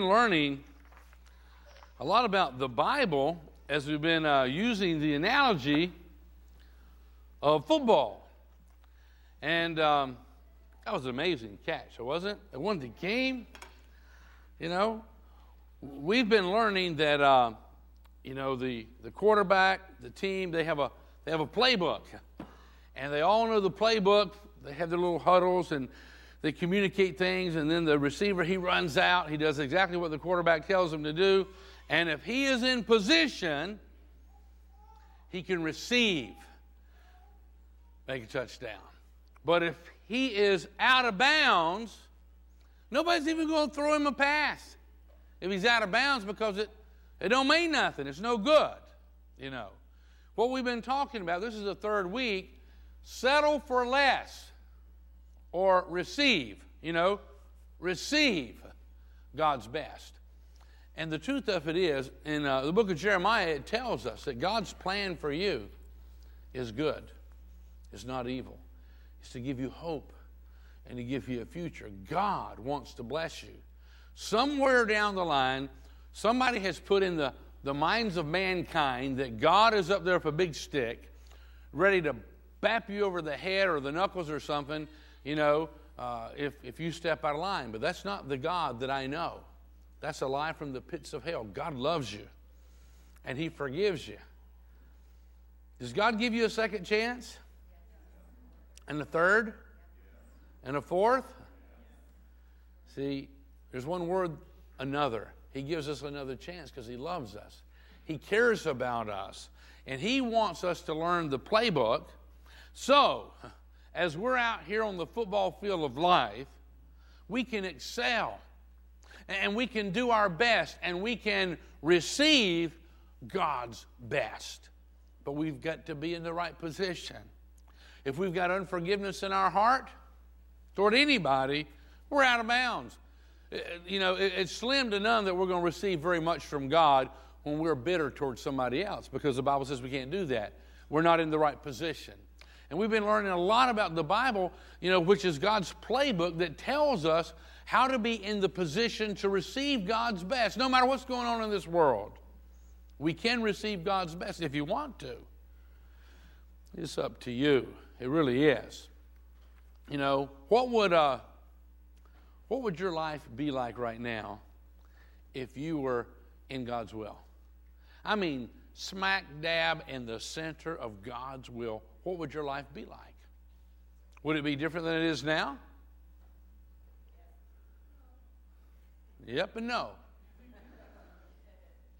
learning a lot about the Bible as we've been uh, using the analogy of football. And um, that was an amazing catch, wasn't it? It won the game. You know, we've been learning that, uh, you know, the, the quarterback, the team, they have, a, they have a playbook. And they all know the playbook. They have their little huddles and they communicate things, and then the receiver, he runs out. He does exactly what the quarterback tells him to do. And if he is in position, he can receive, make a touchdown. But if he is out of bounds, nobody's even going to throw him a pass. If he's out of bounds because it, it don't mean nothing. It's no good, you know. What we've been talking about, this is the third week, settle for less or receive, you know, receive God's best. And the truth of it is, in uh, the book of Jeremiah, it tells us that God's plan for you is good, it's not evil. It's to give you hope and to give you a future. God wants to bless you. Somewhere down the line, somebody has put in the, the minds of mankind that God is up there with a big stick, ready to bap you over the head or the knuckles or something, you know, uh, if, if you step out of line. But that's not the God that I know. That's a lie from the pits of hell. God loves you, and He forgives you. Does God give you a second chance? And a third? And a fourth? See, there's one word, another. He gives us another chance because He loves us. He cares about us. And He wants us to learn the playbook. So, as we're out here on the football field of life, we can excel and we can do our best and we can receive God's best. But we've got to be in the right position. If we've got unforgiveness in our heart toward anybody, we're out of bounds. Uh, you know, it's slim to none that we're going to receive very much from God when we're bitter towards somebody else because the Bible says we can't do that. We're not in the right position. And we've been learning a lot about the Bible, you know, which is God's playbook that tells us how to be in the position to receive God's best, no matter what's going on in this world. We can receive God's best if you want to. It's up to you. It really is. You know, what would uh, what would your life be like right now if you were in God's will? I mean, smack dab in the center of God's will what would your life be like? Would it be different than it is now? Yep and no.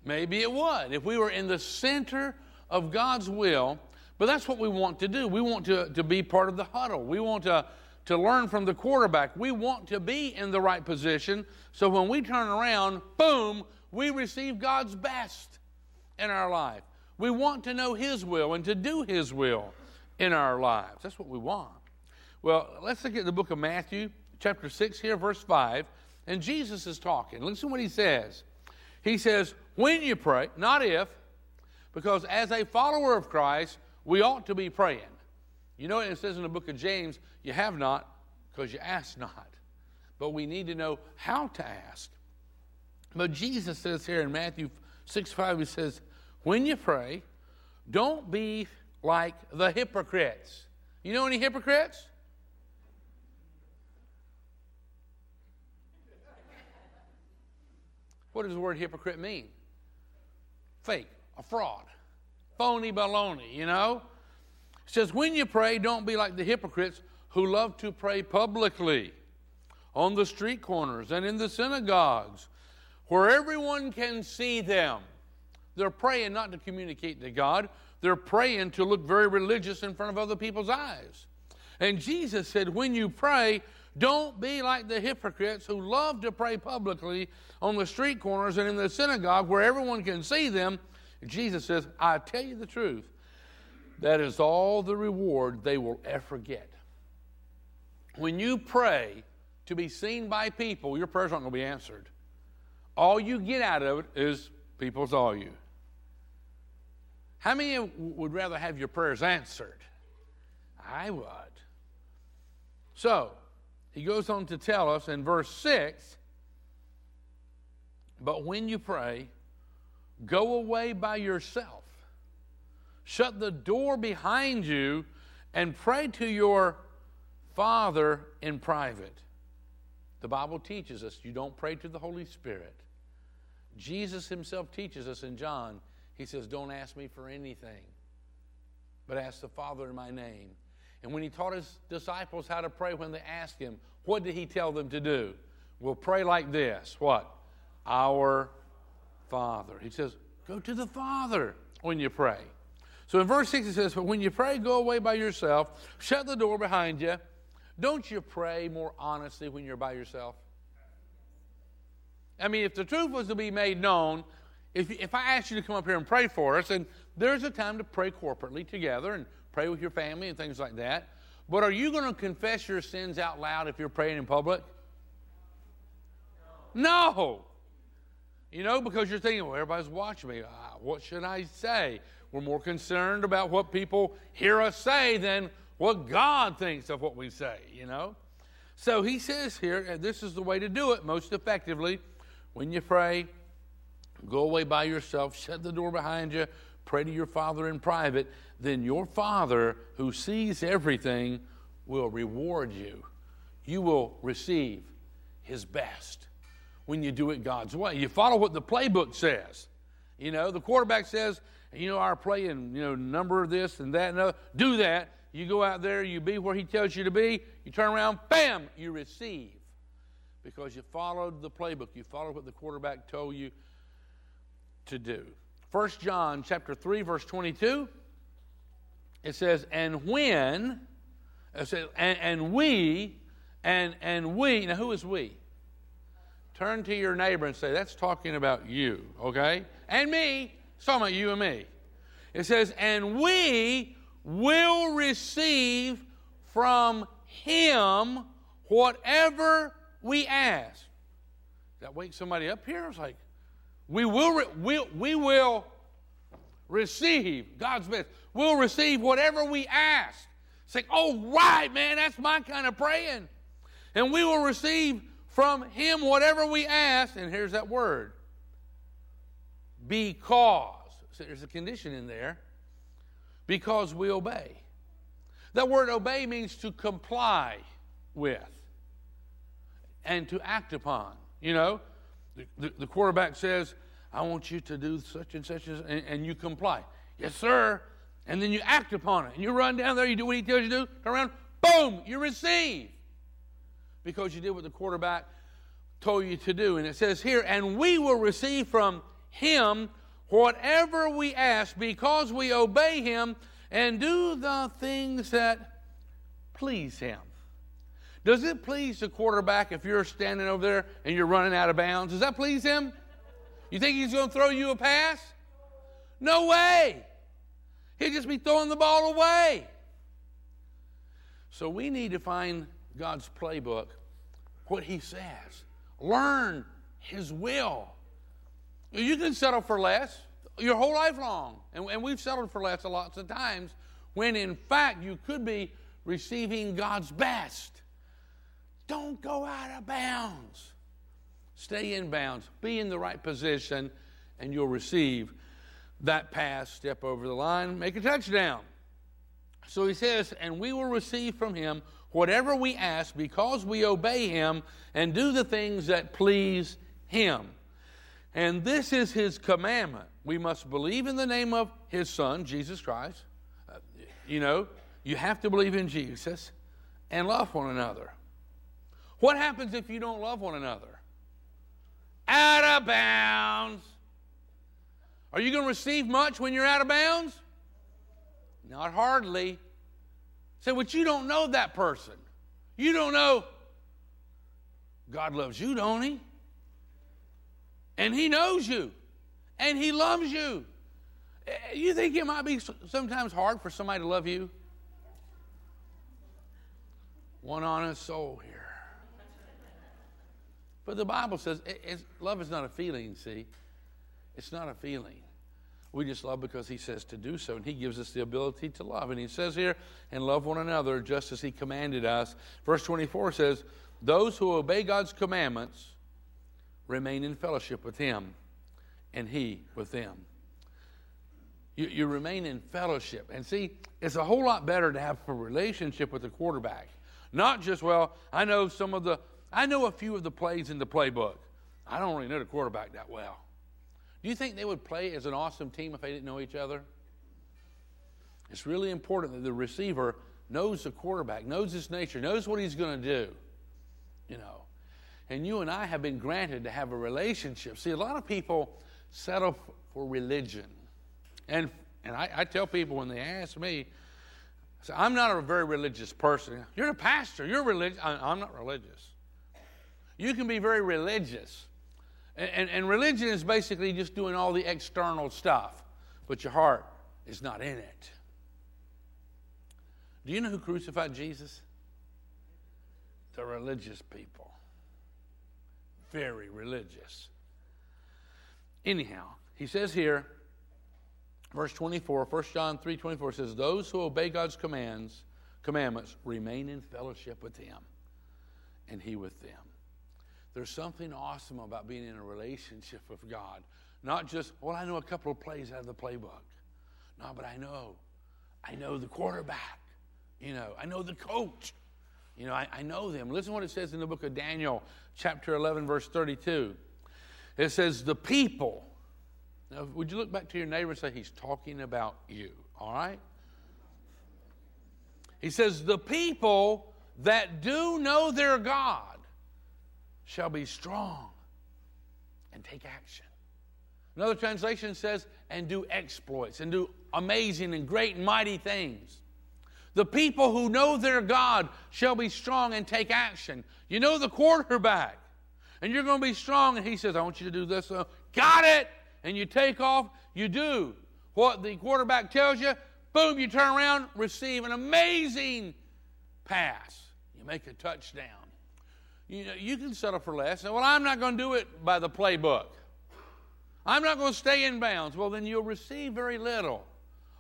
Maybe it would. If we were in the center of God's will, but that's what we want to do. We want to, to be part of the huddle. We want to, to learn from the quarterback. We want to be in the right position so when we turn around, boom, we receive God's best in our life. We want to know His will and to do His will in our lives. That's what we want. Well, let's look at the book of Matthew, chapter 6, here, verse 5. And Jesus is talking. Listen to what he says. He says, When you pray, not if, because as a follower of Christ, we ought to be praying. You know, it says in the book of James, you have not because you ask not. But we need to know how to ask. But Jesus says here in Matthew 6 5, he says, When you pray, don't be like the hypocrites. You know any hypocrites? What does the word hypocrite mean? Fake, a fraud, phony baloney, you know? It says, when you pray, don't be like the hypocrites who love to pray publicly on the street corners and in the synagogues where everyone can see them. They're praying not to communicate to God, they're praying to look very religious in front of other people's eyes. And Jesus said, when you pray, don't be like the hypocrites who love to pray publicly on the street corners and in the synagogue where everyone can see them. Jesus says, I tell you the truth, that is all the reward they will ever get. When you pray to be seen by people, your prayers aren't going to be answered. All you get out of it is people saw you. How many would rather have your prayers answered? I would. So, he goes on to tell us in verse 6 But when you pray, go away by yourself. Shut the door behind you and pray to your Father in private. The Bible teaches us you don't pray to the Holy Spirit. Jesus himself teaches us in John, he says, Don't ask me for anything, but ask the Father in my name. And when he taught his disciples how to pray when they asked him, what did he tell them to do? We'll pray like this What? Our Father. He says, Go to the Father when you pray. So in verse 6 it says, But when you pray, go away by yourself, shut the door behind you. Don't you pray more honestly when you're by yourself? I mean, if the truth was to be made known, if, if I ask you to come up here and pray for us, and there's a time to pray corporately together and pray with your family and things like that. But are you going to confess your sins out loud if you're praying in public? No. You know, because you're thinking, well, everybody's watching me. Uh, what should I say? We're more concerned about what people hear us say than what God thinks of what we say, you know? So he says here, this is the way to do it most effectively. When you pray, go away by yourself, shut the door behind you, pray to your Father in private, then your Father who sees everything will reward you. You will receive his best when you do it God's way. You follow what the playbook says. You know, the quarterback says, you know, our play and, you know, number this and that and other. Do that. You go out there, you be where he tells you to be, you turn around, bam, you receive. Because you followed the playbook. You followed what the quarterback told you to do. 1 John chapter 3, verse 22, it says, and when, it says, and, and we, and, and we, now who is we? Turn to your neighbor and say, That's talking about you, okay? And me. It's talking about you and me. It says, And we will receive from him whatever we ask. That wake somebody up here? It's like, we will, re- we, we will receive God's best. We'll receive whatever we ask. Say, oh, right, man, that's my kind of praying. And we will receive from him whatever we ask, and here's that word because. So there's a condition in there. Because we obey. That word obey means to comply with and to act upon. You know, the, the, quarterback says, I want you to do such and such, and, and you comply. Yes, sir. And then you act upon it. And you run down there, you do what he tells you to do, turn around, boom, you receive because you did what the quarterback told you to do. And it says here, and we will receive from him whatever we ask because we obey him and do the things that please him. Does it please the quarterback if you're standing over there and you're running out of bounds? Does that please him? You think he's going to throw you a pass? No way. He'd just be throwing the ball away. So we need to find God's playbook, what He says. Learn His will. You can settle for less your whole life long. And, and we've settled for less lots of times when in fact you could be receiving God's best. Don't go out of bounds. Stay in bounds. Be in the right position, and you'll receive that pass. Step over the line, make a touchdown. So he says, and we will receive from him whatever we ask because we obey him and do the things that please him. And this is his commandment. We must believe in the name of his son, Jesus Christ. Uh, you know, you have to believe in Jesus and love one another. What happens if you don't love one another? Out of bounds. Are you going to receive much when you're out of bounds? Not hardly. Say, but you don't know that person. You don't know. God loves you, don't He? And He knows you. And He loves you. Eh, you think it might be sometimes hard for somebody to love you? One honest soul here. But the Bible says love is not a feeling, see? It's not a feeling. We just love because he says to do so, and he gives us the ability to love. And he says here, and love one another just as he commanded us. Verse 24 says, Those who obey God's commandments remain in fellowship with him and he with them. You, you remain in fellowship. And see, it's a whole lot better to have a relationship with the quarterback. Not just, well, I know some of the, I know a few of the plays in the playbook. I don't really know the quarterback that well. Do you think they would play as an awesome team if they didn't know each other? It's really important that the receiver knows the quarterback, knows his nature, knows what he's going to do. You know. And you and I have been granted to have a relationship. See, a lot of people settle for religion. And, and I, I tell people when they ask me, I'm not a very religious person. You're a pastor. You're religious. I'm not religious. You can be very religious. And, and, and, religion is basically just doing all the external stuff, but your heart is not in it. Do you know who crucified Jesus? The religious people. Very religious. Anyhow, he says here, verse 24, 1 John 3 24 says, Those who obey God's commands, commandments remain in fellowship with him, and he with them. There's something awesome about being in a relationship with God. Not just, well, I know a couple of plays out of the playbook. No, but I know. I know the quarterback. You know, I know the coach. You know, I, I know them. Listen what it says in the book of Daniel, chapter 11, verse 32. It says, The people. Now, would you look back to your neighbor and say, He's talking about you, all right? He says, The people that do know their God shall be strong and take action. Another translation says, and do exploits and do amazing and great and mighty things. The people who know their God shall be strong and take action. You know the quarterback, and you're going to be strong. And he says, I want you to do this. So, got it. And you take off, you do what the quarterback tells you. Boom, you turn around, receive an amazing pass. You make a touchdown. You know, you can settle for less. Well, I'm not going to do it by the playbook. I'm not going to stay in bounds. Well, then you'll receive very little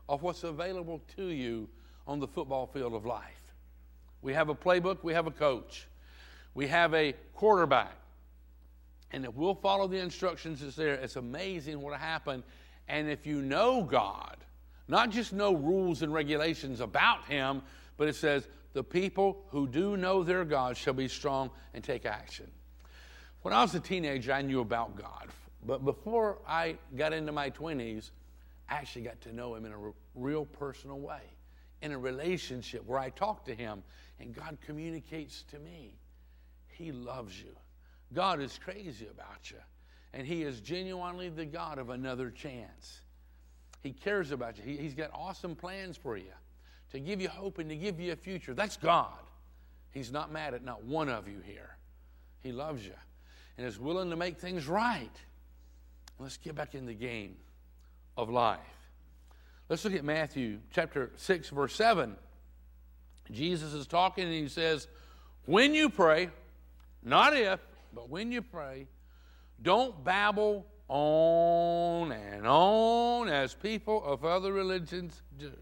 of what's available to you on the football field of life. We have a playbook, we have a coach, we have a quarterback. And if we'll follow the instructions that's there, it's amazing what will happen. And if you know God, not just know rules and regulations about Him, but it says, the people who do know their God shall be strong and take action. When I was a teenager, I knew about God. But before I got into my 20s, I actually got to know Him in a real personal way in a relationship where I talk to Him and God communicates to me. He loves you. God is crazy about you. And He is genuinely the God of another chance. He cares about you. He, has got awesome plans for you to give you hope and to give you a future. That's God. He's not mad at not one of you here. He loves you and is willing to make things right. Let's get back in the game of life. Let's look at Matthew chapter 6, verse 7. Jesus is talking and he says, When you pray, not if, but when you pray, don't babble on and on as people of other religions do.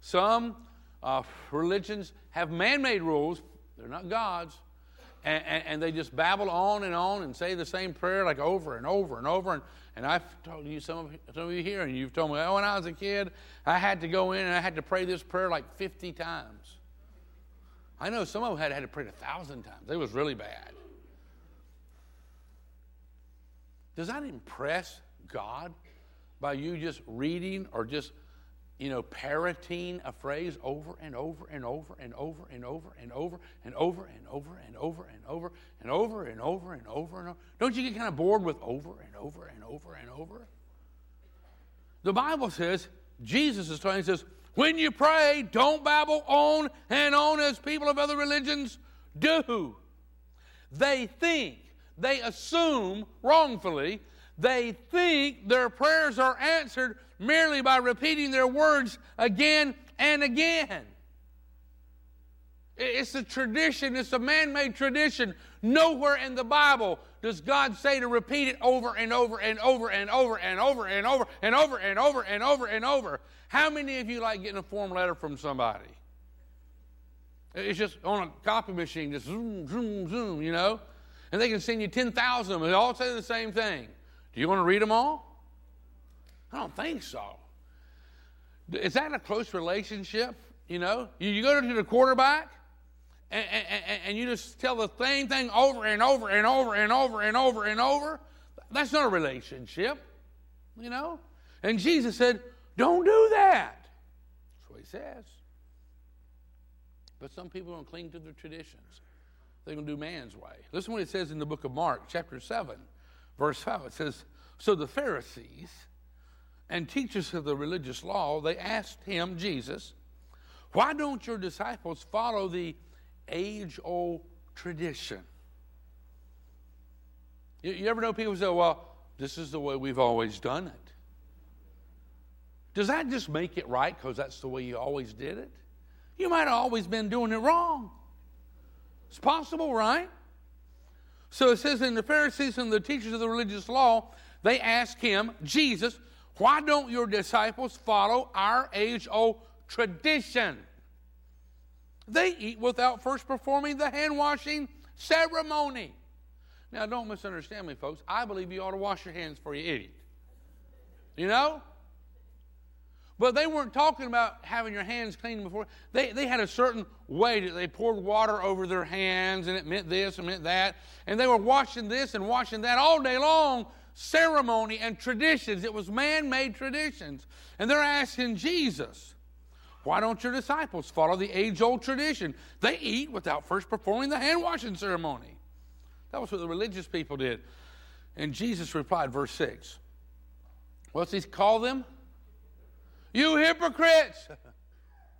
Some uh, religions have man made rules, they're not God's, and, and, and, they just babble on and on and say the same prayer like over and over and over. And, and I've told you, some of, some of you here, and you've told me, oh, when I was a kid, I had to go in and I had to pray this prayer like 50 times. I know some of them had, had to pray it a thousand times. It was really bad. Does that impress God by you just reading or just you know, parroting a phrase over and over and over and over and over and over and over and over and over and over and over and over and over and over. Don't you get kind of bored with over and over and over and over? The Bible says, Jesus is telling, says, when you pray, don't babble on and on as people of other religions do. They think, they assume wrongfully, they think their prayers are answered merely by repeating their words again and again. It's a tradition, it's a man made tradition. Nowhere in the Bible does God say to repeat it over and over and over and over and over and over and over and over and over and over. How many of you like getting a form letter from somebody? It's just on a copy machine, just zoom, zoom, zoom, you know? And they can send you 10,000 of them. They all say the same thing. Do you want to read them all? I don't think so. Is that a close relationship? You know, you, go to the quarterback and, and, and, you just tell the same thing over and over and over and over and over and over. That's not a relationship, you know? And Jesus said, Don't do that. That's what he says. But some people don't cling to their traditions. They're going to do man's way. Listen what it says in the book of Mark, chapter 7, verse 5. It says, So the Pharisees and teachers of the religious law, they asked him, Jesus, why don't your disciples follow the age old tradition? You, you, ever know people say, well, this is the way we've always done it? Does that just make it right because that's the way you always did it? You might have always been doing it wrong. It's possible, right? So it says in the Pharisees and the teachers of the religious law, they asked him, Jesus, why don't your disciples follow our age old tradition? They eat without first performing the hand washing ceremony. Now, don't misunderstand me, folks. I believe you ought to wash your hands before you eat. You know? But they weren't talking about having your hands clean before. They, they had a certain way that they poured water over their hands, and it meant this and meant that. And they were washing this and washing that all day long ceremony and traditions. It was man made traditions. And they're asking Jesus, why don't your disciples follow the age old tradition? They eat without first performing the hand washing ceremony. That was what the religious people did. And Jesus replied, verse 6. What's he call them? You hypocrites!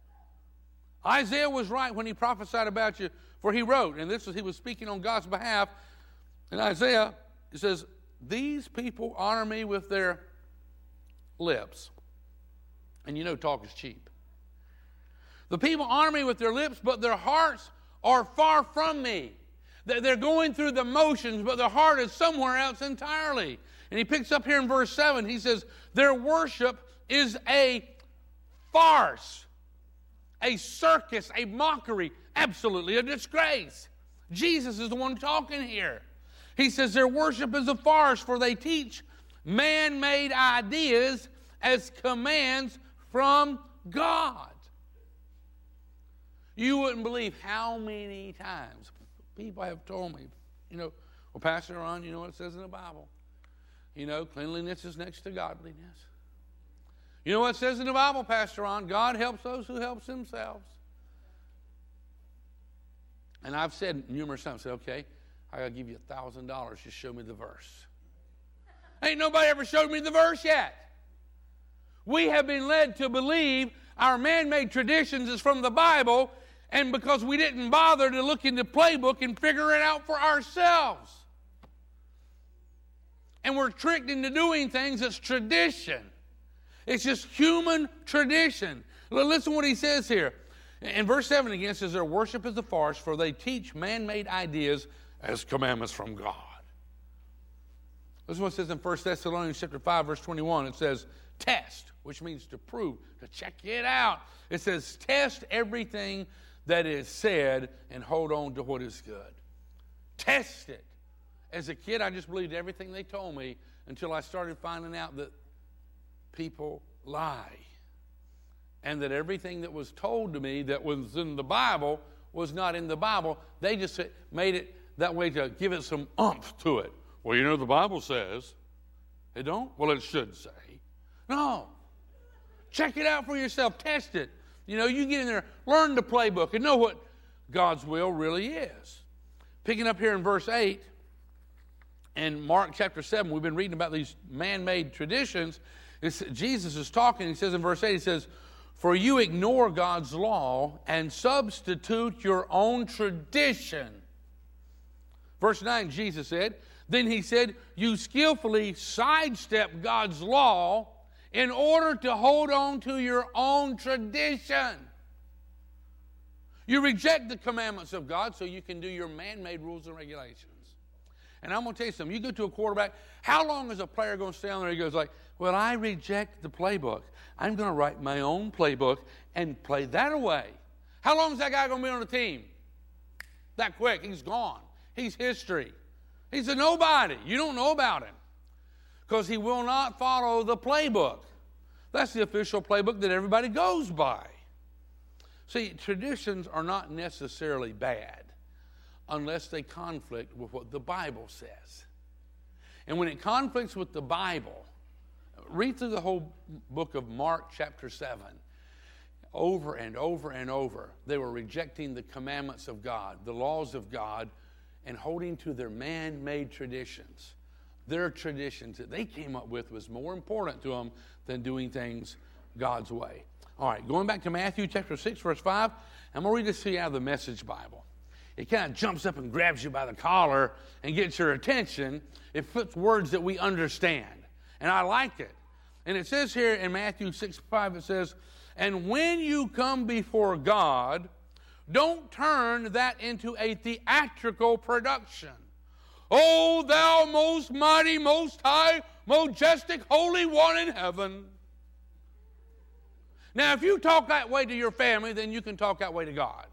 Isaiah was right when he prophesied about you, for he wrote, and this was he was speaking on God's behalf. In Isaiah, it says, these people honor me with their lips. And you know, talk is cheap. The people honor me with their lips, but their hearts are far from me. They're going through the motions, but their heart is somewhere else entirely. And he picks up here in verse 7, he says, Their worship is a farce, a circus, a mockery, absolutely a disgrace. Jesus is the one talking here. He says their worship is a farce, for they teach man made ideas as commands from God. You wouldn't believe how many times people have told me, you know, well, Pastor Ron, you know what it says in the Bible? You know, cleanliness is next to godliness. You know what it says in the Bible, Pastor Ron? God helps those who helps themselves. And I've said numerous times, okay, I gotta give you a thousand dollars. Just show me the verse. Ain't nobody ever showed me the verse yet. We have been led to believe our man made traditions is from the Bible, and because we didn't bother to look in the playbook and figure it out for ourselves. And we're tricked into doing things that's tradition. It's just human tradition. Listen what he says here. In verse 7 again says, Their worship is a farce, for they teach man made ideas as commandments from God. This is what it says in 1 Thessalonians chapter 5, verse 21. It says, test, which means to prove, to check it out. It says, test everything that is said and hold on to what is good. Test it. As a kid, I just believed everything they told me until I started finding out that people lie. And that everything that was told to me that was in the Bible was not in the Bible. They just made it that way to give it some umph to it. Well, you know, the Bible says. It don't? Well, it should say. No. Check it out for yourself. Test it. You know, you get in there, learn the playbook, and know what God's will really is. Picking up here in verse 8, in Mark chapter 7, we've been reading about these man made traditions. It's, Jesus is talking. He says in verse 8, He says, For you ignore God's law and substitute your own tradition Verse 9, Jesus said, Then he said, You skillfully sidestep God's law in order to hold on to your own tradition. You reject the commandments of God so you can do your man made rules and regulations. And I'm going to tell you something. You go to a quarterback, how long is a player going to stay on there? He goes like, well, I reject the playbook. I'm going to write my own playbook and play that away. How long is that guy going to be on the team? That quick. He's gone. He's history. He's a nobody. You don't know about him because he will not follow the playbook. That's the official playbook that everybody goes by. See, traditions are not necessarily bad unless they conflict with what the Bible says. And when it conflicts with the Bible, read through the whole book of Mark, chapter 7. Over and over and over, they were rejecting the commandments of God, the laws of God, and holding to their man made traditions. Their traditions that they came up with was more important to them than doing things God's way. All right, going back to Matthew chapter 6, verse 5, I'm going to read this to you out of the Message Bible. It kind of jumps up and grabs you by the collar and gets your attention. It puts words that we understand. And I like it. And it says here in Matthew 6 5, it says, And when you come before God, don't turn that into a theatrical production. Oh, thou most mighty, most high, majestic, holy one in heaven. Now, if you talk that way to your family, then you can talk that way to God.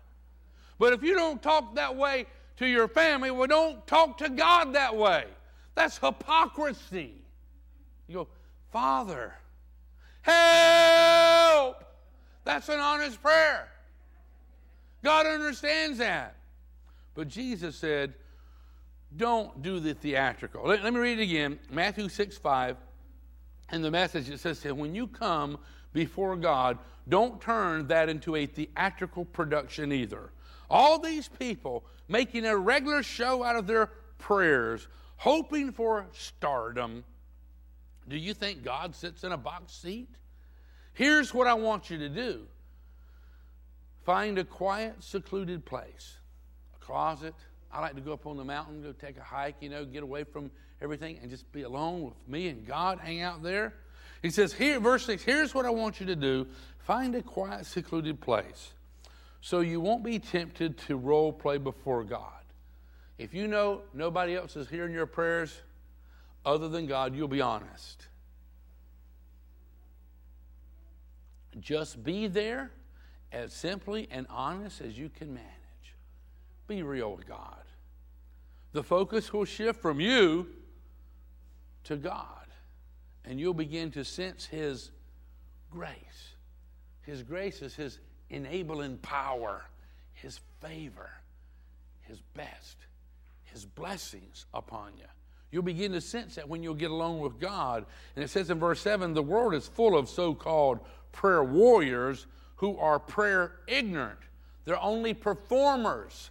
But if you don't talk that way to your family, well, don't talk to God that way. That's hypocrisy. You go, Father, help! That's an honest prayer. God understands that. But Jesus said, don't do the theatrical. Let, let, me read it again Matthew 6 5. And the message it says, when you come before God, don't turn that into a theatrical production either. All these people making a regular show out of their prayers, hoping for stardom. Do you think God sits in a box seat? Here's what I want you to do find a quiet, secluded place, a closet. I like to go up on the mountain, go take a hike, you know, get away from everything and just be alone with me and God, hang out there. He says, here, verse 6, here's what I want you to do find a quiet, secluded place so you won't be tempted to role play before God. If you know nobody else is hearing your prayers other than God, you'll be honest. Just be there as simply and honest as you can manage. Be real with God. The focus will shift from you to God, and you'll begin to sense His grace. His grace is His enabling power, His favor, His best, His blessings upon you. You'll begin to sense that when you'll get along with God. And it says in verse 7 the world is full of so called prayer warriors who are prayer ignorant. They're only performers.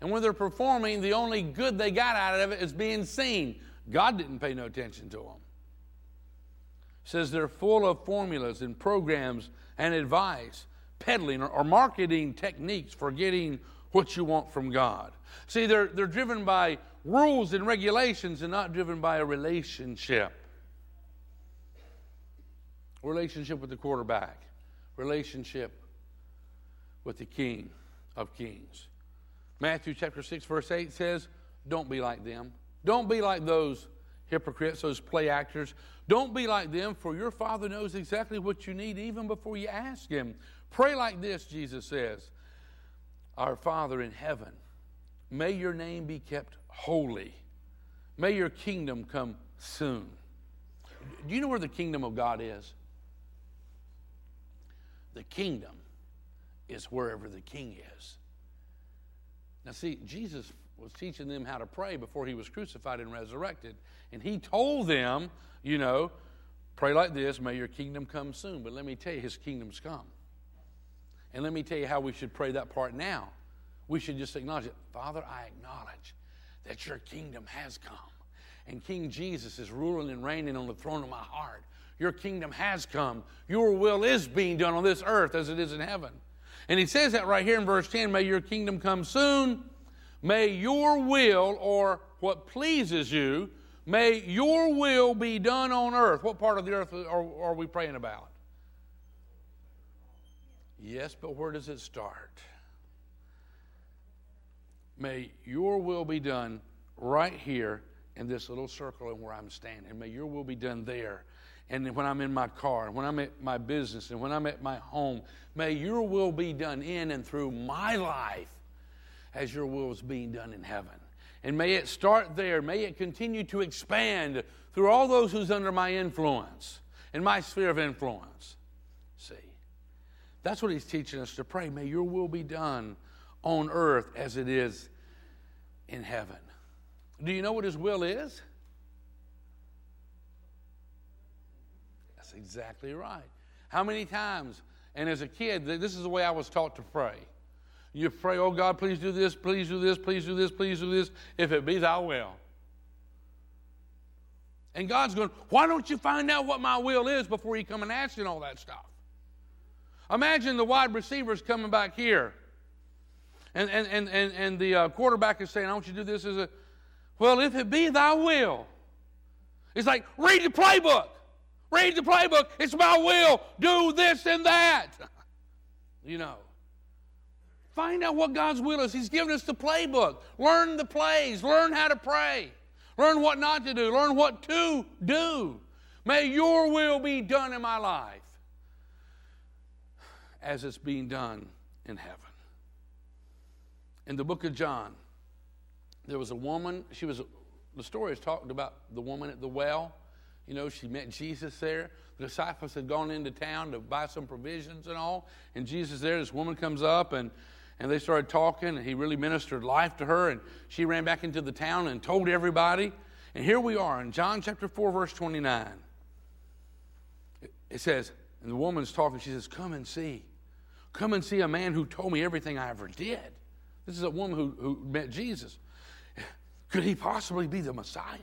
And when they're performing, the only good they got out of it is being seen. God didn't pay no attention to them. It says they're full of formulas and programs and advice peddling or, or marketing techniques for getting what you want from God. See, they're, they're driven by rules and regulations and not driven by a relationship. Relationship with the quarterback, relationship with the King of Kings. Matthew chapter 6, verse 8 says, Don't be like them. Don't be like those hypocrites, those play actors. Don't be like them, for your Father knows exactly what you need even before you ask Him. Pray like this, Jesus says Our Father in heaven, may your name be kept holy. May your kingdom come soon. Do you know where the kingdom of God is? The kingdom is wherever the king is. Now, see, Jesus was teaching them how to pray before he was crucified and resurrected. And he told them, you know, pray like this, may your kingdom come soon. But let me tell you, his kingdom's come. And let me tell you how we should pray that part now. We should just acknowledge it. Father, I acknowledge that your kingdom has come. And King Jesus is ruling and reigning on the throne of my heart. Your kingdom has come. Your will is being done on this earth as it is in heaven. And he says that right here in verse 10 May your kingdom come soon. May your will, or what pleases you, may your will be done on earth. What part of the earth are, are we praying about? Yes, but where does it start? May your will be done right here in this little circle and where I'm standing. May your will be done there. And when I'm in my car, and when I'm at my business, and when I'm at my home, may your will be done in and through my life as your will is being done in heaven. And may it start there. May it continue to expand through all those who's under my influence in my sphere of influence. See, that's what he's teaching us to pray. May your will be done on earth as it is in heaven. Do you know what his will is? That's exactly right. How many times, and as a kid, this is the way I was taught to pray. You pray, oh God, please do this, please do this, please do this, please do this, if it be thy will. And God's going, why don't you find out what my will is before you come and ask and all that stuff? Imagine the wide receivers coming back here. And, and, and, and, and the uh, quarterback is saying, I want you to do this as a, well, if it be thy will. It's like, read the playbook. Read the playbook. It's my will. Do this and that. you know. Find out what God's will is. He's given us the playbook. Learn the plays. Learn how to pray. Learn what not to do. Learn what to do. May your will be done in my life as it's being done in heaven. In the book of John, there was a woman, she was, the story is talked about the woman at the well. You know, she met Jesus there. The disciples had gone into town to buy some provisions and all. And Jesus there, this woman comes up and and they started talking, and he really ministered life to her, and she ran back into the town and told everybody. And here we are in John chapter 4, verse 29. It says, and the woman's talking, she says, Come and see. Come and see a man who told me everything I ever did. This is a woman who, who met Jesus. Could he possibly be the Messiah?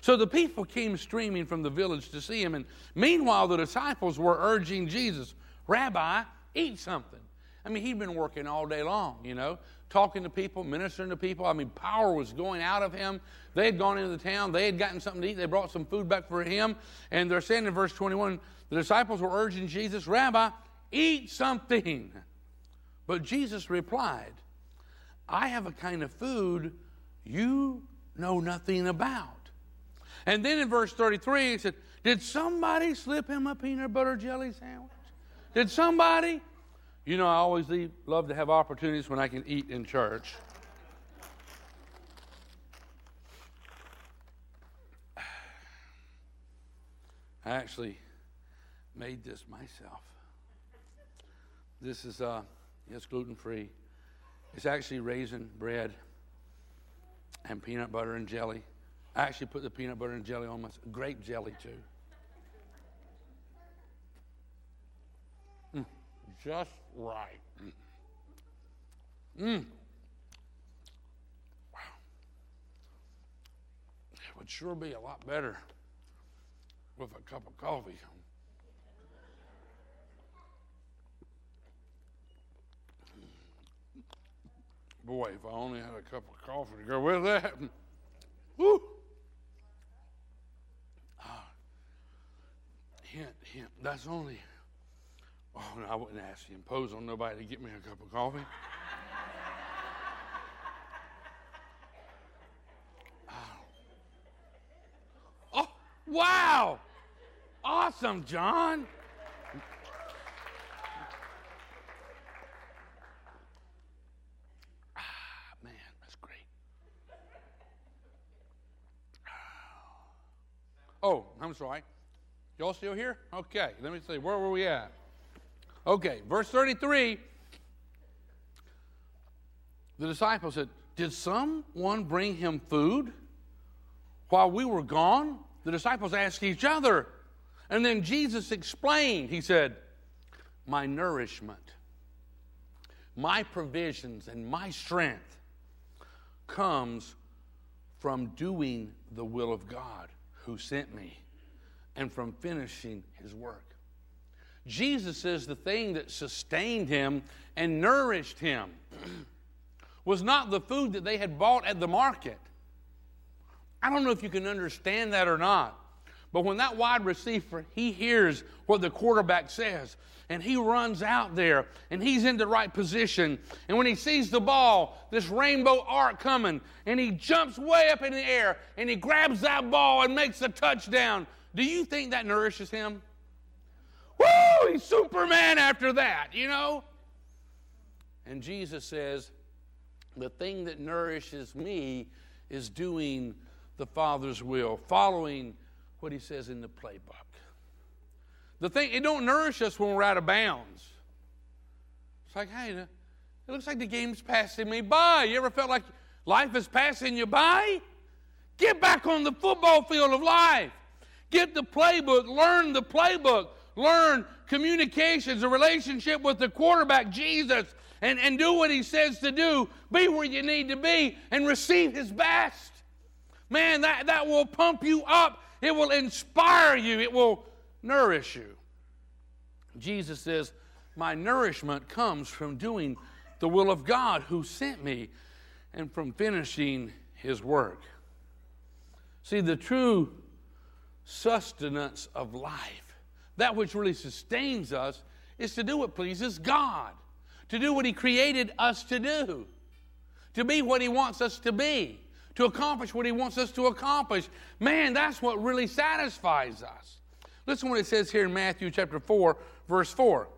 So the people came streaming from the village to see him. And meanwhile, the disciples were urging Jesus, Rabbi, eat something. I mean, he'd been working all day long, you know, talking to people, ministering to people. I mean, power was going out of him. They had gone into the town, they had gotten something to eat, they brought some food back for him. And they're saying in verse 21 the disciples were urging Jesus, Rabbi, eat something. But Jesus replied, I have a kind of food you know nothing about. And then in verse 33, he said, Did somebody slip him a peanut butter jelly sandwich? Did somebody? You know, I always love to have opportunities when I can eat in church. I actually made this myself. This is uh, it's gluten free. It's actually raisin bread and peanut butter and jelly. I actually put the peanut butter and jelly on my grape jelly too. Mm, just right. Mmm. Wow. It would sure be a lot better with a cup of coffee. Boy, if I only had a cup of coffee to go with that. Woo! Hint, hint. That's only Oh, no, I wouldn't ask you impose on nobody to get me a cup of coffee. oh, wow! Awesome, John. Ah, man, that's great. Oh, I'm sorry. Y'all still here? Okay, let me see. Where were we at? Okay, verse 33 the disciples said, Did someone bring him food while we were gone? The disciples asked each other. And then Jesus explained, He said, My nourishment, my provisions, and my strength comes from doing the will of God who sent me and from finishing his work. Jesus is the thing that sustained him and nourished him. was not the food that they had bought at the market. I don't know if you can understand that or not. But when that wide receiver, he hears what the quarterback says, and he runs out there, and he's in the right position. And when he sees the ball, this rainbow arc coming, and he jumps way up in the air, and he grabs that ball and makes a touchdown, do you think that nourishes him? Woo, he's Superman after that, you know? And Jesus says, The thing that nourishes me is doing the Father's will, following what He says in the playbook. The thing, it don't nourish us when we're out of bounds. It's like, hey, it looks like the game's passing me by. You ever felt like life is passing you by? Get back on the football field of life. Get the playbook, learn the playbook, learn communications, a relationship with the quarterback, Jesus, and, and do what he says to do. Be where you need to be and receive his best. Man, that, that will pump you up. It will inspire you. It will nourish you. Jesus says, My nourishment comes from doing the will of God who sent me and from finishing his work. See, the true sustenance of life, that which really sustains us, is to do what pleases God, to do what he created us to do, to be what he wants us to be, to accomplish what he wants us to accomplish. Man, that's what really satisfies us. Listen what it says here in Matthew chapter 4, verse 4.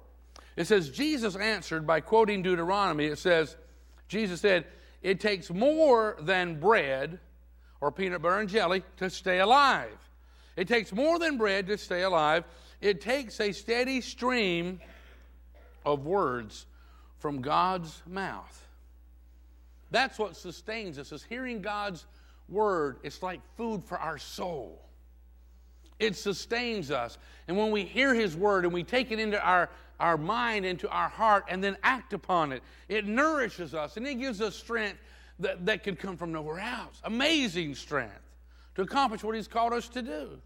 It says, Jesus answered by quoting Deuteronomy. It says, Jesus said, It takes more than bread or peanut butter and jelly to stay alive. It takes more than bread to stay alive. It takes a steady stream of words from God's mouth. That's what sustains us, is hearing God's word. It's like food for our soul. It sustains us. And when we hear His word and we take it into our, our mind, into our heart, and then act upon it, it nourishes us and it gives us strength that, that could come from nowhere else. Amazing strength to accomplish what He's called us to do.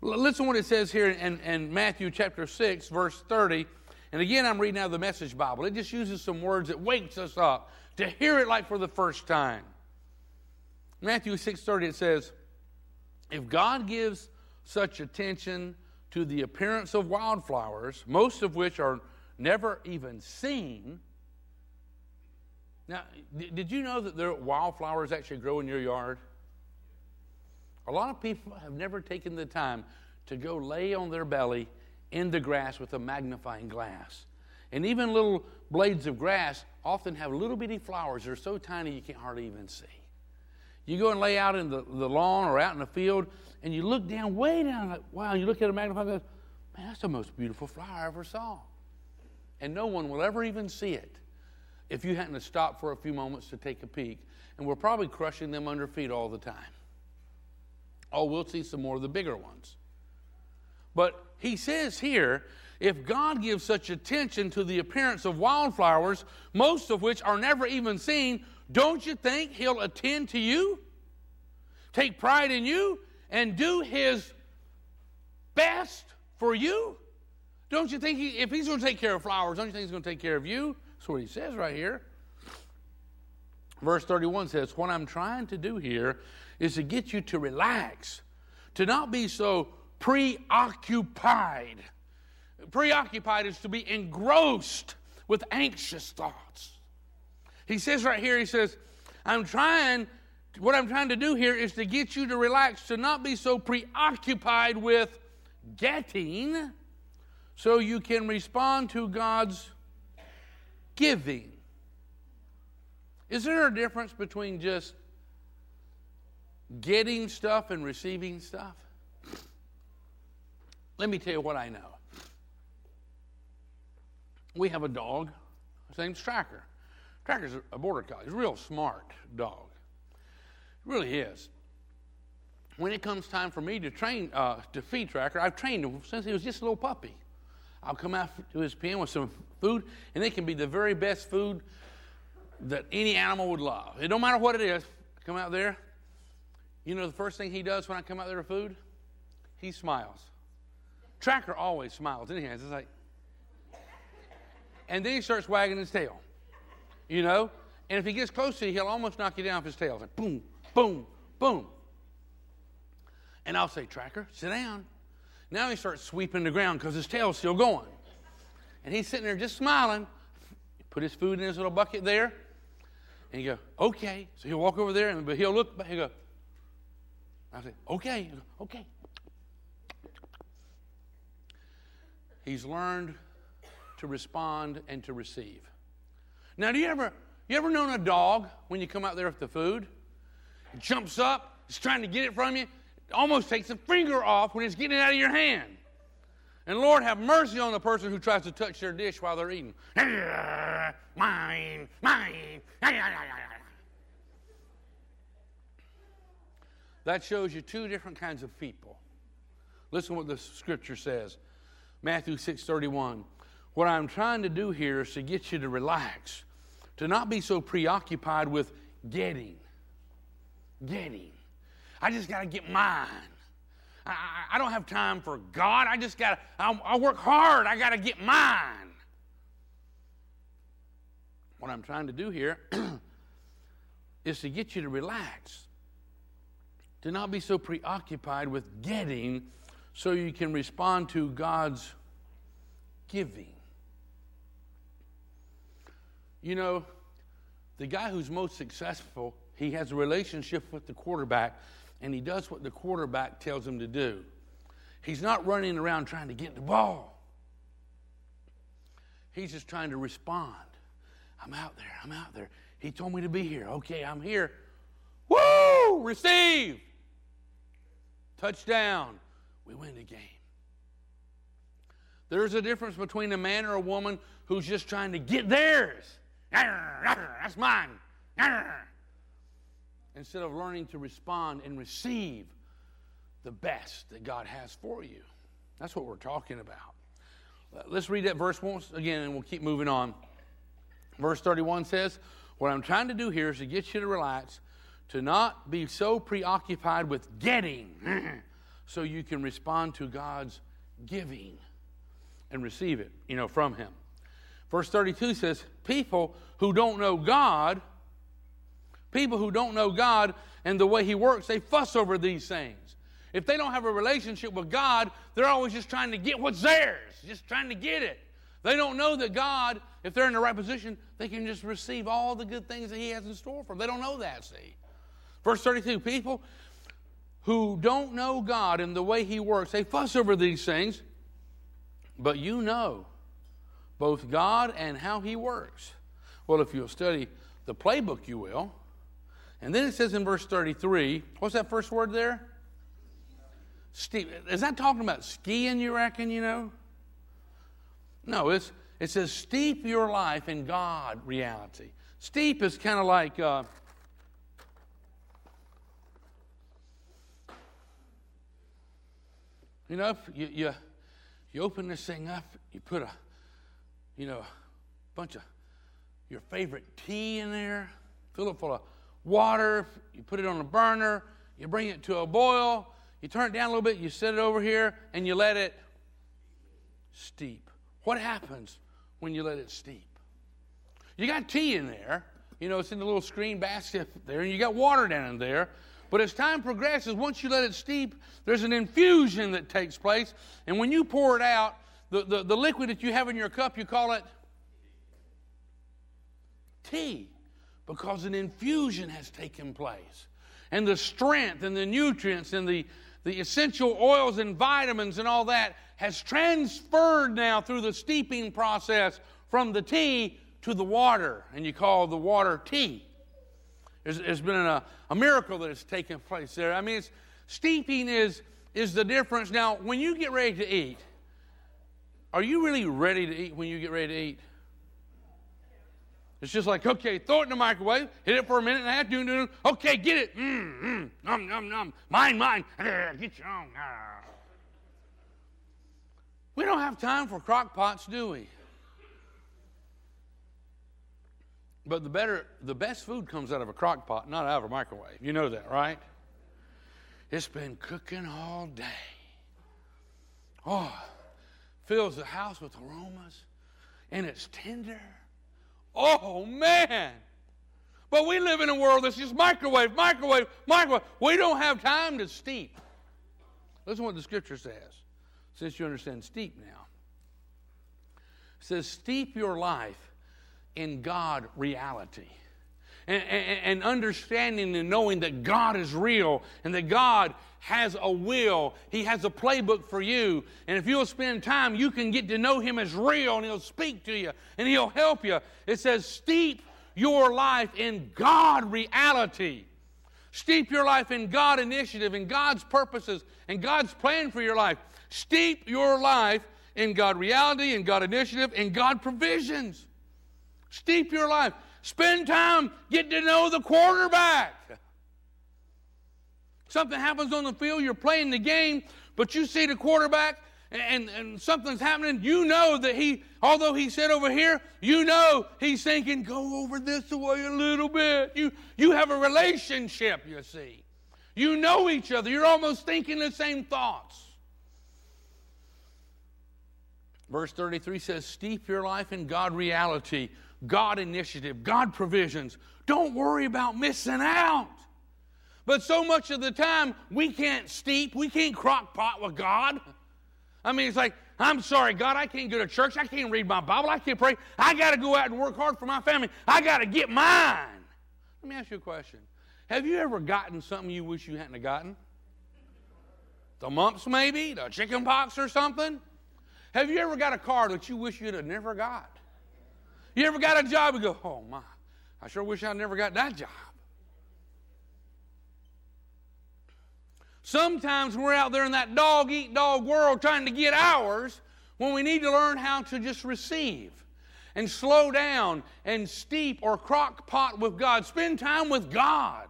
Listen what it says here in, in Matthew chapter 6, verse 30. And again, I'm reading out of the Message Bible. It just uses some words that wakes us up to hear it like for the first time. Matthew 6:30 it says, "If God gives such attention to the appearance of wildflowers, most of which are never even seen. Now, did you know that there wildflowers actually grow in your yard? A lot of people have never taken the time to go lay on their belly in the grass with a magnifying glass. And even little blades of grass often have little bitty flowers. They're so tiny you can't hardly even see. You go and lay out in the, the lawn or out in the field, and you look down, way down, like, wow, you look at a magnifying glass, man, that's the most beautiful flower I ever saw. And no one will ever even see it if you hadn't stopped for a few moments to take a peek. And we're probably crushing them under feet all the time. Oh, we'll see some more of the bigger ones. But he says here, if God gives such attention to the appearance of wildflowers, most of which are never even seen, don't you think He'll attend to you? Take pride in you? and do his best for you? Don't you think he, if he's going to take care of flowers, don't you think he's going to take care of you? That's what he says right here. Verse 31 says, What I'm trying to do here is to get you to relax, to not be so preoccupied. Preoccupied is to be engrossed with anxious thoughts. He says right here, he says, I'm trying what I'm trying to do here is to get you to relax, to not be so preoccupied with getting, so you can respond to God's giving. Is there a difference between just getting stuff and receiving stuff? Let me tell you what I know. We have a dog. His name's Tracker. Tracker's a border collie. He's a real smart dog He really is. When it comes time for me to train, uh, to feed Tracker, I've trained him since he was just a little puppy. I'll come out to his pen with some food, and it can be the very best food that any animal would love. It don't matter what it is. Come out there. You know the first thing he does when I come out there with food? He smiles. Tracker always smiles. He has. It's like, and then he starts wagging his tail. You know? And if he gets close to you, he'll almost knock you down with his tail. Like boom, boom, boom. And I'll say, Tracker, sit down. Now he starts sweeping the ground because his tail's still going. And he's sitting there just smiling. Put his food in his little bucket there. And you go, okay. So he'll walk over there, and but he'll look back. He'll go, I said, okay, okay. He's learned to respond and to receive. Now, do you ever you ever known a dog when you come out there with the food? It jumps up, it's trying to get it from you, almost takes a finger off when it's getting it out of your hand. And Lord, have mercy on the person who tries to touch their dish while they're eating. Mine, mine. That shows you two different kinds of people. Listen what the scripture says. Matthew 6:31. What I'm trying to do here is to get you to relax, to not be so preoccupied with getting. Getting. I just got to get mine. I, I, don't have time for God. I just got to, I work hard. I got to get mine. What I'm trying to do here is to get you to relax, to not be so preoccupied with getting so you can respond to God's giving. You know, the guy who's most successful, he has a relationship with the quarterback and he does what the quarterback tells him to do. He's not running around trying to get the ball. He's just trying to respond. I'm out there. I'm out there. He told me to be here. Okay, I'm here. Woo! Receive. Touchdown. We win the game. There's a difference between a man or a woman who's just trying to get theirs. That's mine instead of learning to respond and receive the best that God has for you. That's what we're talking about. Let's read that verse once again and we'll keep moving on. Verse 31 says, What I'm trying to do here is to get you to relax, to not be so preoccupied with getting, so you can respond to God's giving and receive it, you know, from Him. Verse 32 says, People who don't know God, People who don't know God and the way He works, they fuss over these things. If they don't have a relationship with God, they're always just trying to get what's theirs, just trying to get it. They don't know that God, if they're in the right position, they can just receive all the good things that He has in store for them. They don't know that, see. Verse 32 people who don't know God and the way He works, they fuss over these things, but you know both God and how He works. Well, if you'll study the playbook, you will. And then it says in verse 33, what's that first word there? Steep. Is that talking about skiing, you reckon, you know? No, it's, it says steep your life in God reality. Steep is kind of like, uh, you know, you, you, you open this thing up, you put a, you know, bunch of your favorite tea in there, fill it full of water, you put it on a burner, you bring it to a boil, you turn it down a little bit, you set it over here, and you let it steep. What happens when you let it steep? You got tea in there, you know, it's in the little screen basket there, and you got water down in there. But as time progresses, once you let it steep, there's an infusion that takes place. And when you pour it out, the, the, the liquid that you have in your cup, you call it tea because an infusion has taken place. And the strength and the nutrients and the, the essential oils and vitamins and all that has transferred now through the steeping process from the tea to the water. And you call the water tea. There's, there's been a, a miracle that has taken place there. I mean, steeping is, is the difference. Now, when you get ready to eat, are you really ready to eat when you get ready to eat? It's just like, okay, throw it in the microwave, hit it for a minute and a half, doing, doing, okay, get it, mm, mm, num, num, num, mine, mine, get your own. We don't have time for crock pots, do we? But the better, the best food comes out of a crock pot, not out of a microwave. You know that, right? It's been cooking all day. Oh, fills the house with aromas, and it's tender Oh, man. But we live in a world that's just microwave, microwave, microwave. We don't have time to steep. Listen what the scripture says, since you understand steep now. It says, steep your life in God reality and, and, and understanding and knowing that God is real and that God has a will. He has a playbook for you. And if you'll spend time, you can get to know Him as real and He'll speak to you and He'll help you. It says, steep your life in God reality. Steep your life in God initiative, in God's purposes, and God's plan for your life. Steep your life in God reality, in God initiative, in God provisions. Steep your life. Spend time, get to know the quarterback. Something happens on the field, you're playing the game, but you see the quarterback and, and something's happening, you know that he, although he said over here, you know he's thinking, go over this way a little bit. You, you have a relationship, you see. You know each other. You're almost thinking the same thoughts. Verse 33 says, Steep your life in God reality, God initiative, God provisions. Don't worry about missing out. But so much of the time, we can't steep, we can't crock pot with God. I mean, it's like, I'm sorry, God, I can't go to church. I can't read my Bible. I can't pray. I got to go out and work hard for my family. I got to get mine. Let me ask you a question. Have you ever gotten something you wish you hadn't gotten? The mumps, maybe? The chicken pox or something? Have you ever got a car that you wish you'd have never got? You ever got a job and go, oh my, I sure wish I'd never got that job. Sometimes we're out there in that dog eat dog world trying to get ours when we need to learn how to just receive and slow down and steep or crock pot with God. Spend time with God,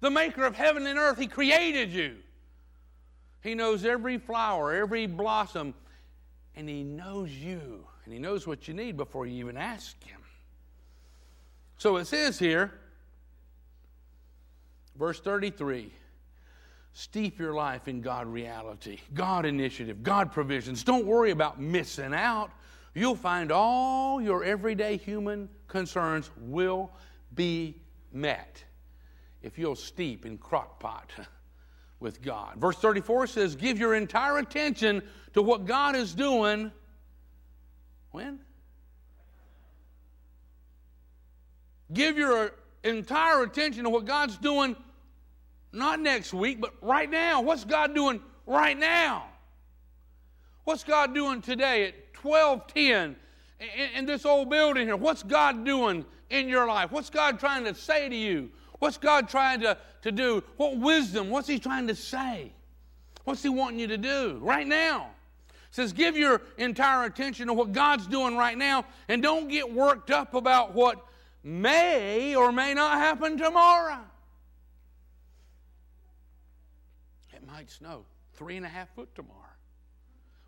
the maker of heaven and earth. He created you. He knows every flower, every blossom, and He knows you. And He knows what you need before you even ask Him. So it says here, verse 33 Steep your life in God reality, God initiative, God provisions. Don't worry about missing out. You'll find all your everyday human concerns will be met if you'll steep in crockpot with God. Verse 34 says, Give your entire attention to what God is doing. When? Give your entire attention to what God's doing not next week, but right now. What's God doing right now? What's God doing today at 1210 in, in this old building here? What's God doing in your life? What's God trying to say to you? What's God trying to, to do? What wisdom? What's He trying to say? What's He wanting you to do right now? Says, give your entire attention to what God's doing right now and don't get worked up about what may or may not happen tomorrow. It might snow three and a half foot tomorrow.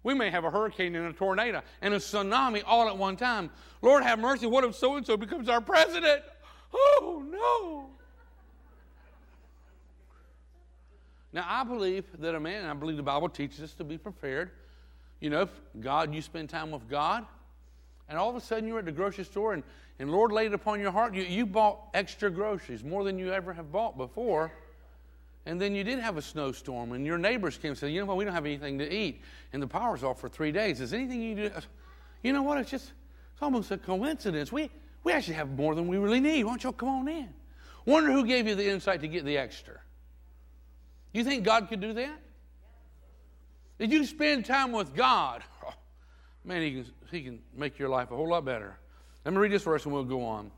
We may have a hurricane and a tornado and a tsunami all at one time. Lord have mercy. What if so and so becomes our president? Oh, no. Now, I believe that a man, and I believe the Bible teaches us to be prepared. You know, God, you spend time with God, and all of a sudden you're at the grocery store and, and Lord laid it upon your heart, you, you bought extra groceries, more than you ever have bought before and then you did have a snowstorm, and your neighbors came and said, You know what, we don't have anything to eat, and the power's off for three days. Is anything you do? You know what, it's just, it's almost a coincidence. We, we actually have more than we really need. Why don't y'all come on in? Wonder who gave you the insight to get the extra. You think God could do that? Did you spend time with God? Oh, man, he can, he can make your life a whole lot better. Let me read this verse and we'll go on.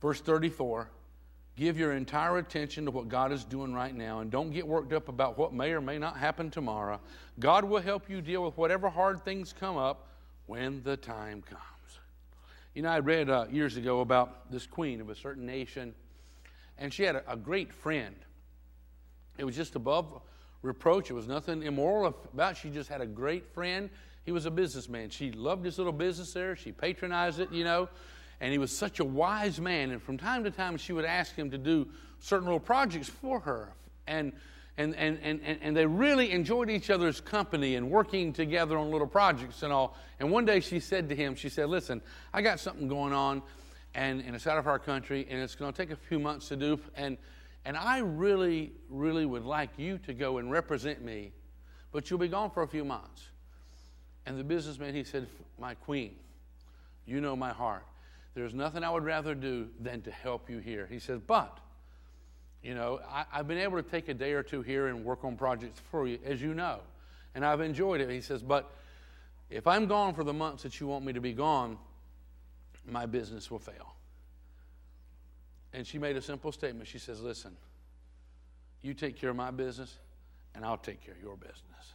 Verse 34 Give your entire attention to what God is doing right now and don't get worked up about what may or may not happen tomorrow. God will help you deal with whatever hard things come up when the time comes. You know, I read uh, years ago about this queen of a certain nation, and she had a, a great friend. It was just above reproach. It was nothing immoral about. She just had a great friend. He was a businessman. She loved his little business there. She patronized it, you know. And he was such a wise man. And from time to time, she would ask him to do certain little projects for her. And, and, and, and, and they really enjoyed each other's company and working together on little projects and all. And one day she said to him, She said, Listen, I got something going on and, and it's out of our country and it's going to take a few months to do. And, and I really, really would like you to go and represent me, but you'll be gone for a few months. And the businessman, he said, My queen, you know my heart. There's nothing I would rather do than to help you here. He says, But, you know, I, have been able to take a day or two here and work on projects for you, as you know, and I've enjoyed it. He says, But if I'm gone for the months that you want me to be gone, my business will fail. And she made a simple statement. She says, Listen, you take care of my business, and I'll take care of your business.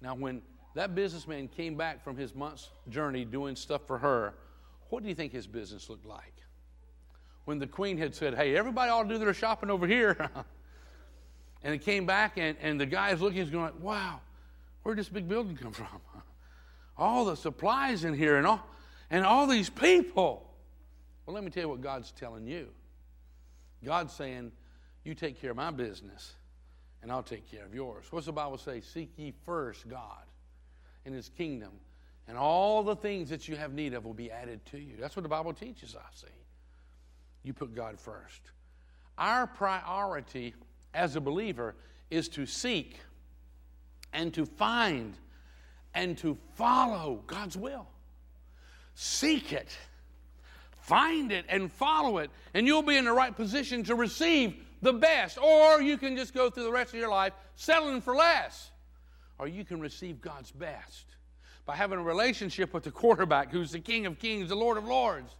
Now, when that businessman came back from his month's journey doing stuff for her, what do you think his business looked like? When the queen had said, Hey, everybody ought to do their shopping over here. and it came back, and, and the guy is looking, he's going, Wow, where'd this big building come from? all the supplies in here and all, and all these people. Well, let me tell you what God's telling you. God's saying, You take care of my business, and I'll take care of yours. What's the Bible say? Seek ye first God and his kingdom, and all the things that you have need of will be added to you. That's what the Bible teaches us, see. You put God first. Our priority as a believer is to seek and to find and to follow God's will. Seek it, find it, and follow it, and you'll be in the right position to receive the best. Or you can just go through the rest of your life settling for less. Or you can receive God's best by having a relationship with the quarterback who's the King of Kings, the Lord of Lords,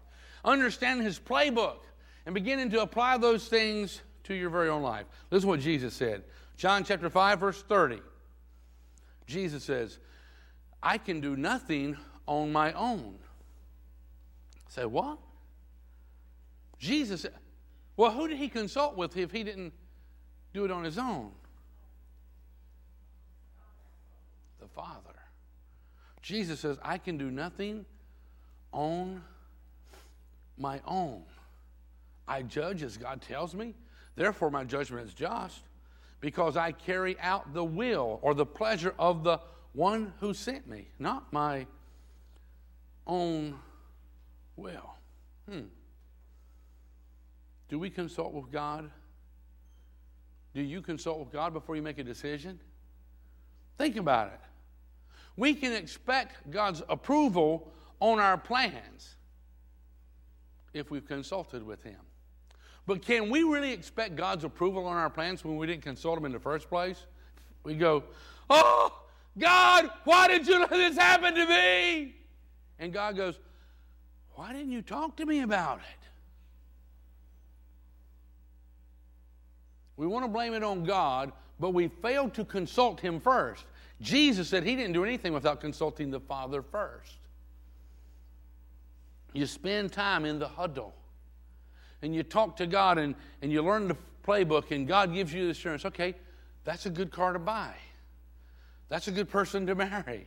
understanding his playbook, and beginning to apply those things to your very own life. Listen to what Jesus said. John chapter 5, verse 30. Jesus says, I can do nothing on my own. Say, what? Jesus, well, who did he consult with if he didn't do it on his own? The Father. Jesus says, I can do nothing on my own. I judge as God tells me. Therefore, my judgment is just because I carry out the will or the pleasure of the one who sent me, not my own will. Hmm. Do we consult with God? Do you consult with God before you make a decision? Think about it. We can expect God's approval on our plans if we've consulted with Him. But can we really expect God's approval on our plans when we didn't consult Him in the first place? We go, Oh, God, why did you let this happen to me? And God goes, Why didn't you talk to me about it? We want to blame it on God, but we failed to consult Him first. Jesus said He didn't do anything without consulting the Father first. You spend time in the huddle and you talk to God and, and you learn the playbook, and God gives you the assurance okay, that's a good car to buy. That's a good person to marry.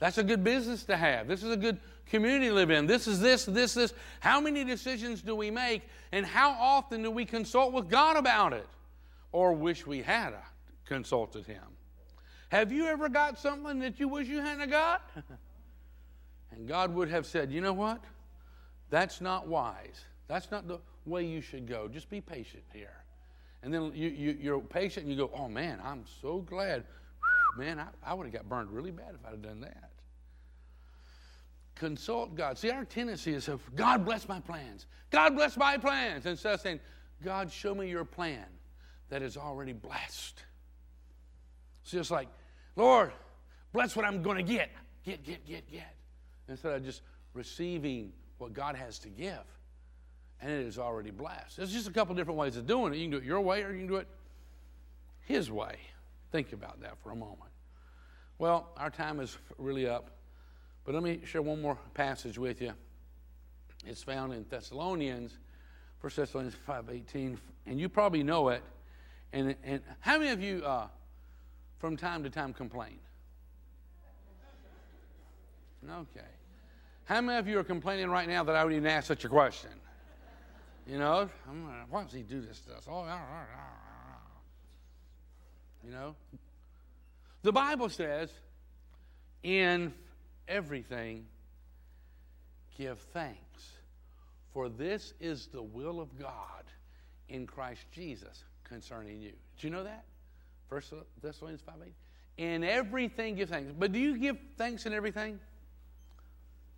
That's a good business to have. This is a good community to live in. This is this, this, this. How many decisions do we make, and how often do we consult with God about it? Or wish we had uh, consulted Him? Have you ever got something that you wish you hadn't got? and God would have said, you know what? That's not wise. That's not the way you should go. Just be patient here. And then you, you, you're patient and you go, oh man, I'm so glad man, I, I would have got burned really bad if I'd have done that. Consult God. See, our tendency is, of God bless my plans. God bless my plans. Instead of saying, God, show me your plan that is already blessed. It's just like, Lord, bless what I'm going to get. Get, get, get, get. Instead of just receiving what God has to give. And it is already blessed. There's just a couple different ways of doing it. You can do it your way or you can do it His way. Think about that for a moment. Well, our time is really up, but let me share one more passage with you. It's found in Thessalonians, 1 Thessalonians 5.18, and you probably know it. And, and how many of you, uh, from time to time, complain? Okay. How many of you are complaining right now that I would even ask such a question? You know, why does he do this to us? Oh, you know? The Bible says, in everything, give thanks, for this is the will of God in Christ Jesus concerning you. Did you know that? First Thessalonians 5 8. In everything, give thanks. But do you give thanks in everything?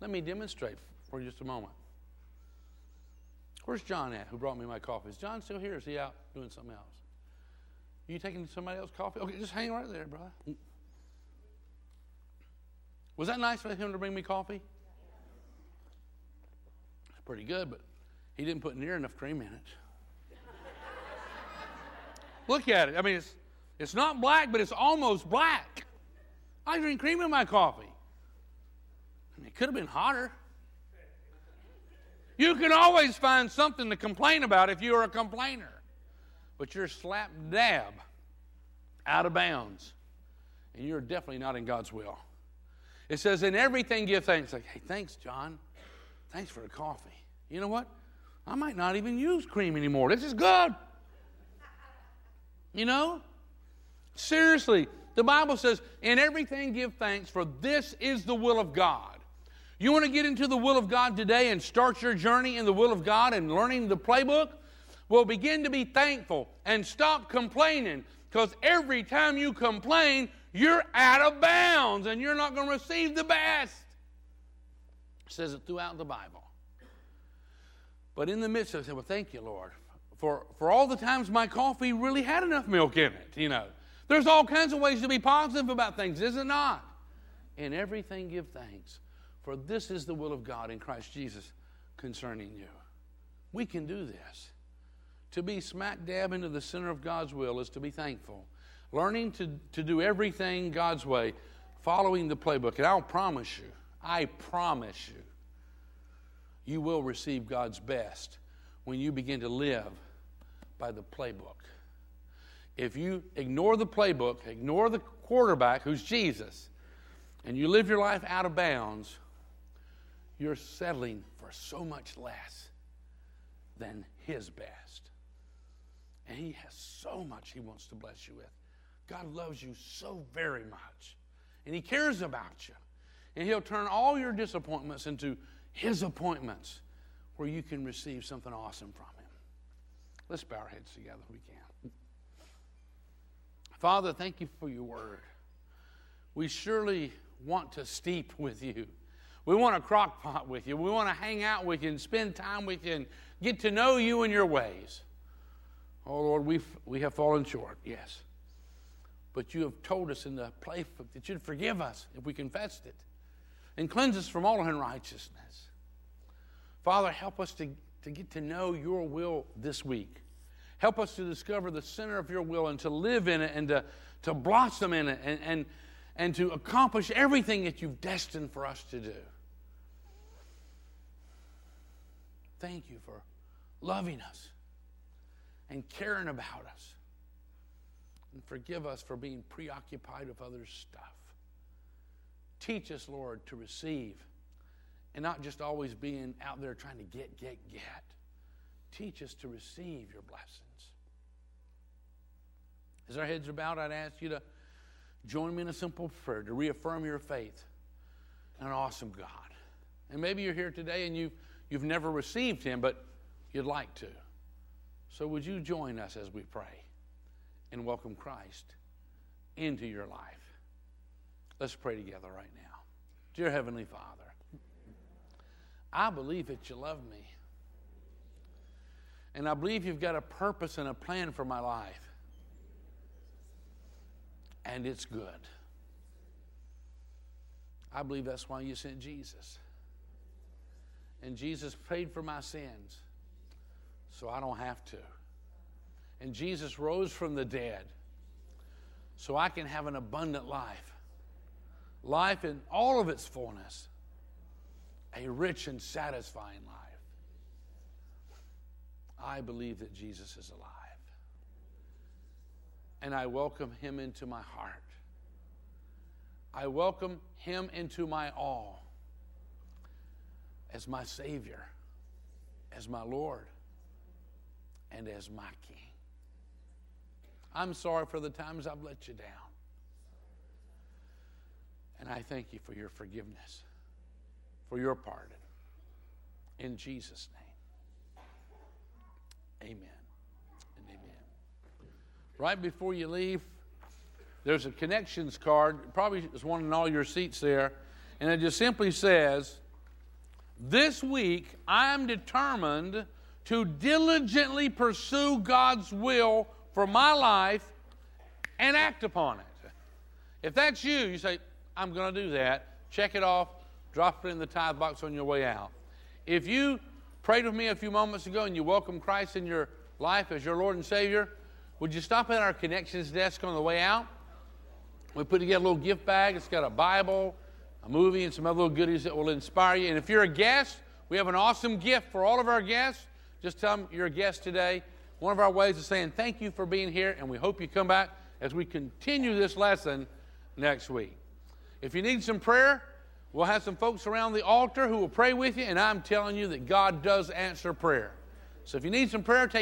Let me demonstrate for just a moment. Where's John at who brought me my coffee? Is John still here? Is he out doing something else? Are You taking somebody else's coffee? Okay, just hang right there, brother. Was that nice for him to bring me coffee? It's pretty good, but He didn't put near enough cream in it. Look at it. I mean, it's, it's not black, but it's almost black. I drink cream in my coffee. I mean, it could have been hotter. You can always find something to complain about if you're a complainer, but you're slap dab out of bounds, and you're definitely not in God's will. It says, In everything give thanks. Like, hey, thanks, John. Thanks for the coffee. You know what? I might not even use cream anymore. This is good. You know? Seriously, the Bible says, In everything give thanks, for this is the will of God. You want to get into the will of God today and start your journey in the will of God and learning the playbook? Well, begin to be thankful and stop complaining because every time you complain, you're out of bounds and you're not going to receive the best. It says it throughout the Bible. But in the midst of it, Well, thank you, Lord, for, for all the times my coffee really had enough milk in it, you know. There's all kinds of ways to be positive about things, is it not? In everything, give thanks, for this is the will of God in Christ Jesus concerning you. We can do this. To be smack dab into the center of God's will is to be thankful. Learning to, to do everything God's way, following the playbook. And I'll promise you, I promise you, you will receive God's best when you begin to live by the playbook. If you ignore the playbook, ignore the quarterback, who's Jesus, and you live your life out of bounds, you're settling for so much less than His best. And He has so much He wants to bless you with. God loves you so very much, and He cares about you. And He'll turn all your disappointments into His appointments where you can receive something awesome from. Let's bow our heads together if we can. Father, thank you for your word. We surely want to steep with you. We want a crock pot with you. We want to hang out with you and spend time with you and get to know you and your ways. Oh, Lord, we've, we have fallen short, yes. But you have told us in the playbook that you'd forgive us if we confessed it and cleanse us from all unrighteousness. Father, help us to, to get to know your will this week. Help us to discover the center of your will and to live in it and to, to blossom in it and, and, and to accomplish everything that you've destined for us to do. Thank you for loving us and caring about us. And forgive us for being preoccupied with other stuff. Teach us, Lord, to receive and not just always being out there trying to get, get, get. Teach us to receive your blessings. As our heads are bowed, I'd ask you to join me in a simple prayer to reaffirm your faith in an awesome God. And maybe you're here today and you've, you've never received Him, but you'd like to. So would you join us as we pray and welcome Christ into your life? Let's pray together right now. Dear Heavenly Father, I believe that you love me. And I believe you've got a purpose and a plan for my life and it's good. I believe that's why you sent Jesus. And Jesus paid for my sins so I don't have to. And Jesus rose from the dead so I can have an abundant life. Life in all of its fullness, a rich and satisfying life. I believe that Jesus is alive and I welcome him into my heart. I welcome him into my all as my Savior, as my Lord, and as my King. I'm sorry for the times I've let you down. And I thank you for your forgiveness, for your pardon. In Jesus' name, amen. and amen. Right before you leave, there's a connections card. Probably is one in all your seats there. And it just simply says, This week I am determined to diligently pursue God's will for my life and act upon it. If that's you, you say, I'm going to do that. Check it off, drop it in the tithe box on your way out. If you prayed with me a few moments ago and you welcome Christ in your life as your Lord and Savior, would you stop at our connections desk on the way out? We put together a little gift bag. It's got a Bible, a movie, and some other little goodies that will inspire you. And if you're a guest, we have an awesome gift for all of our guests. Just tell them you're a guest today. One of our ways of saying thank you for being here, and we hope you come back as we continue this lesson next week. If you need some prayer, we'll have some folks around the altar who will pray with you, and I'm telling you that God does answer prayer. So if you need some prayer, take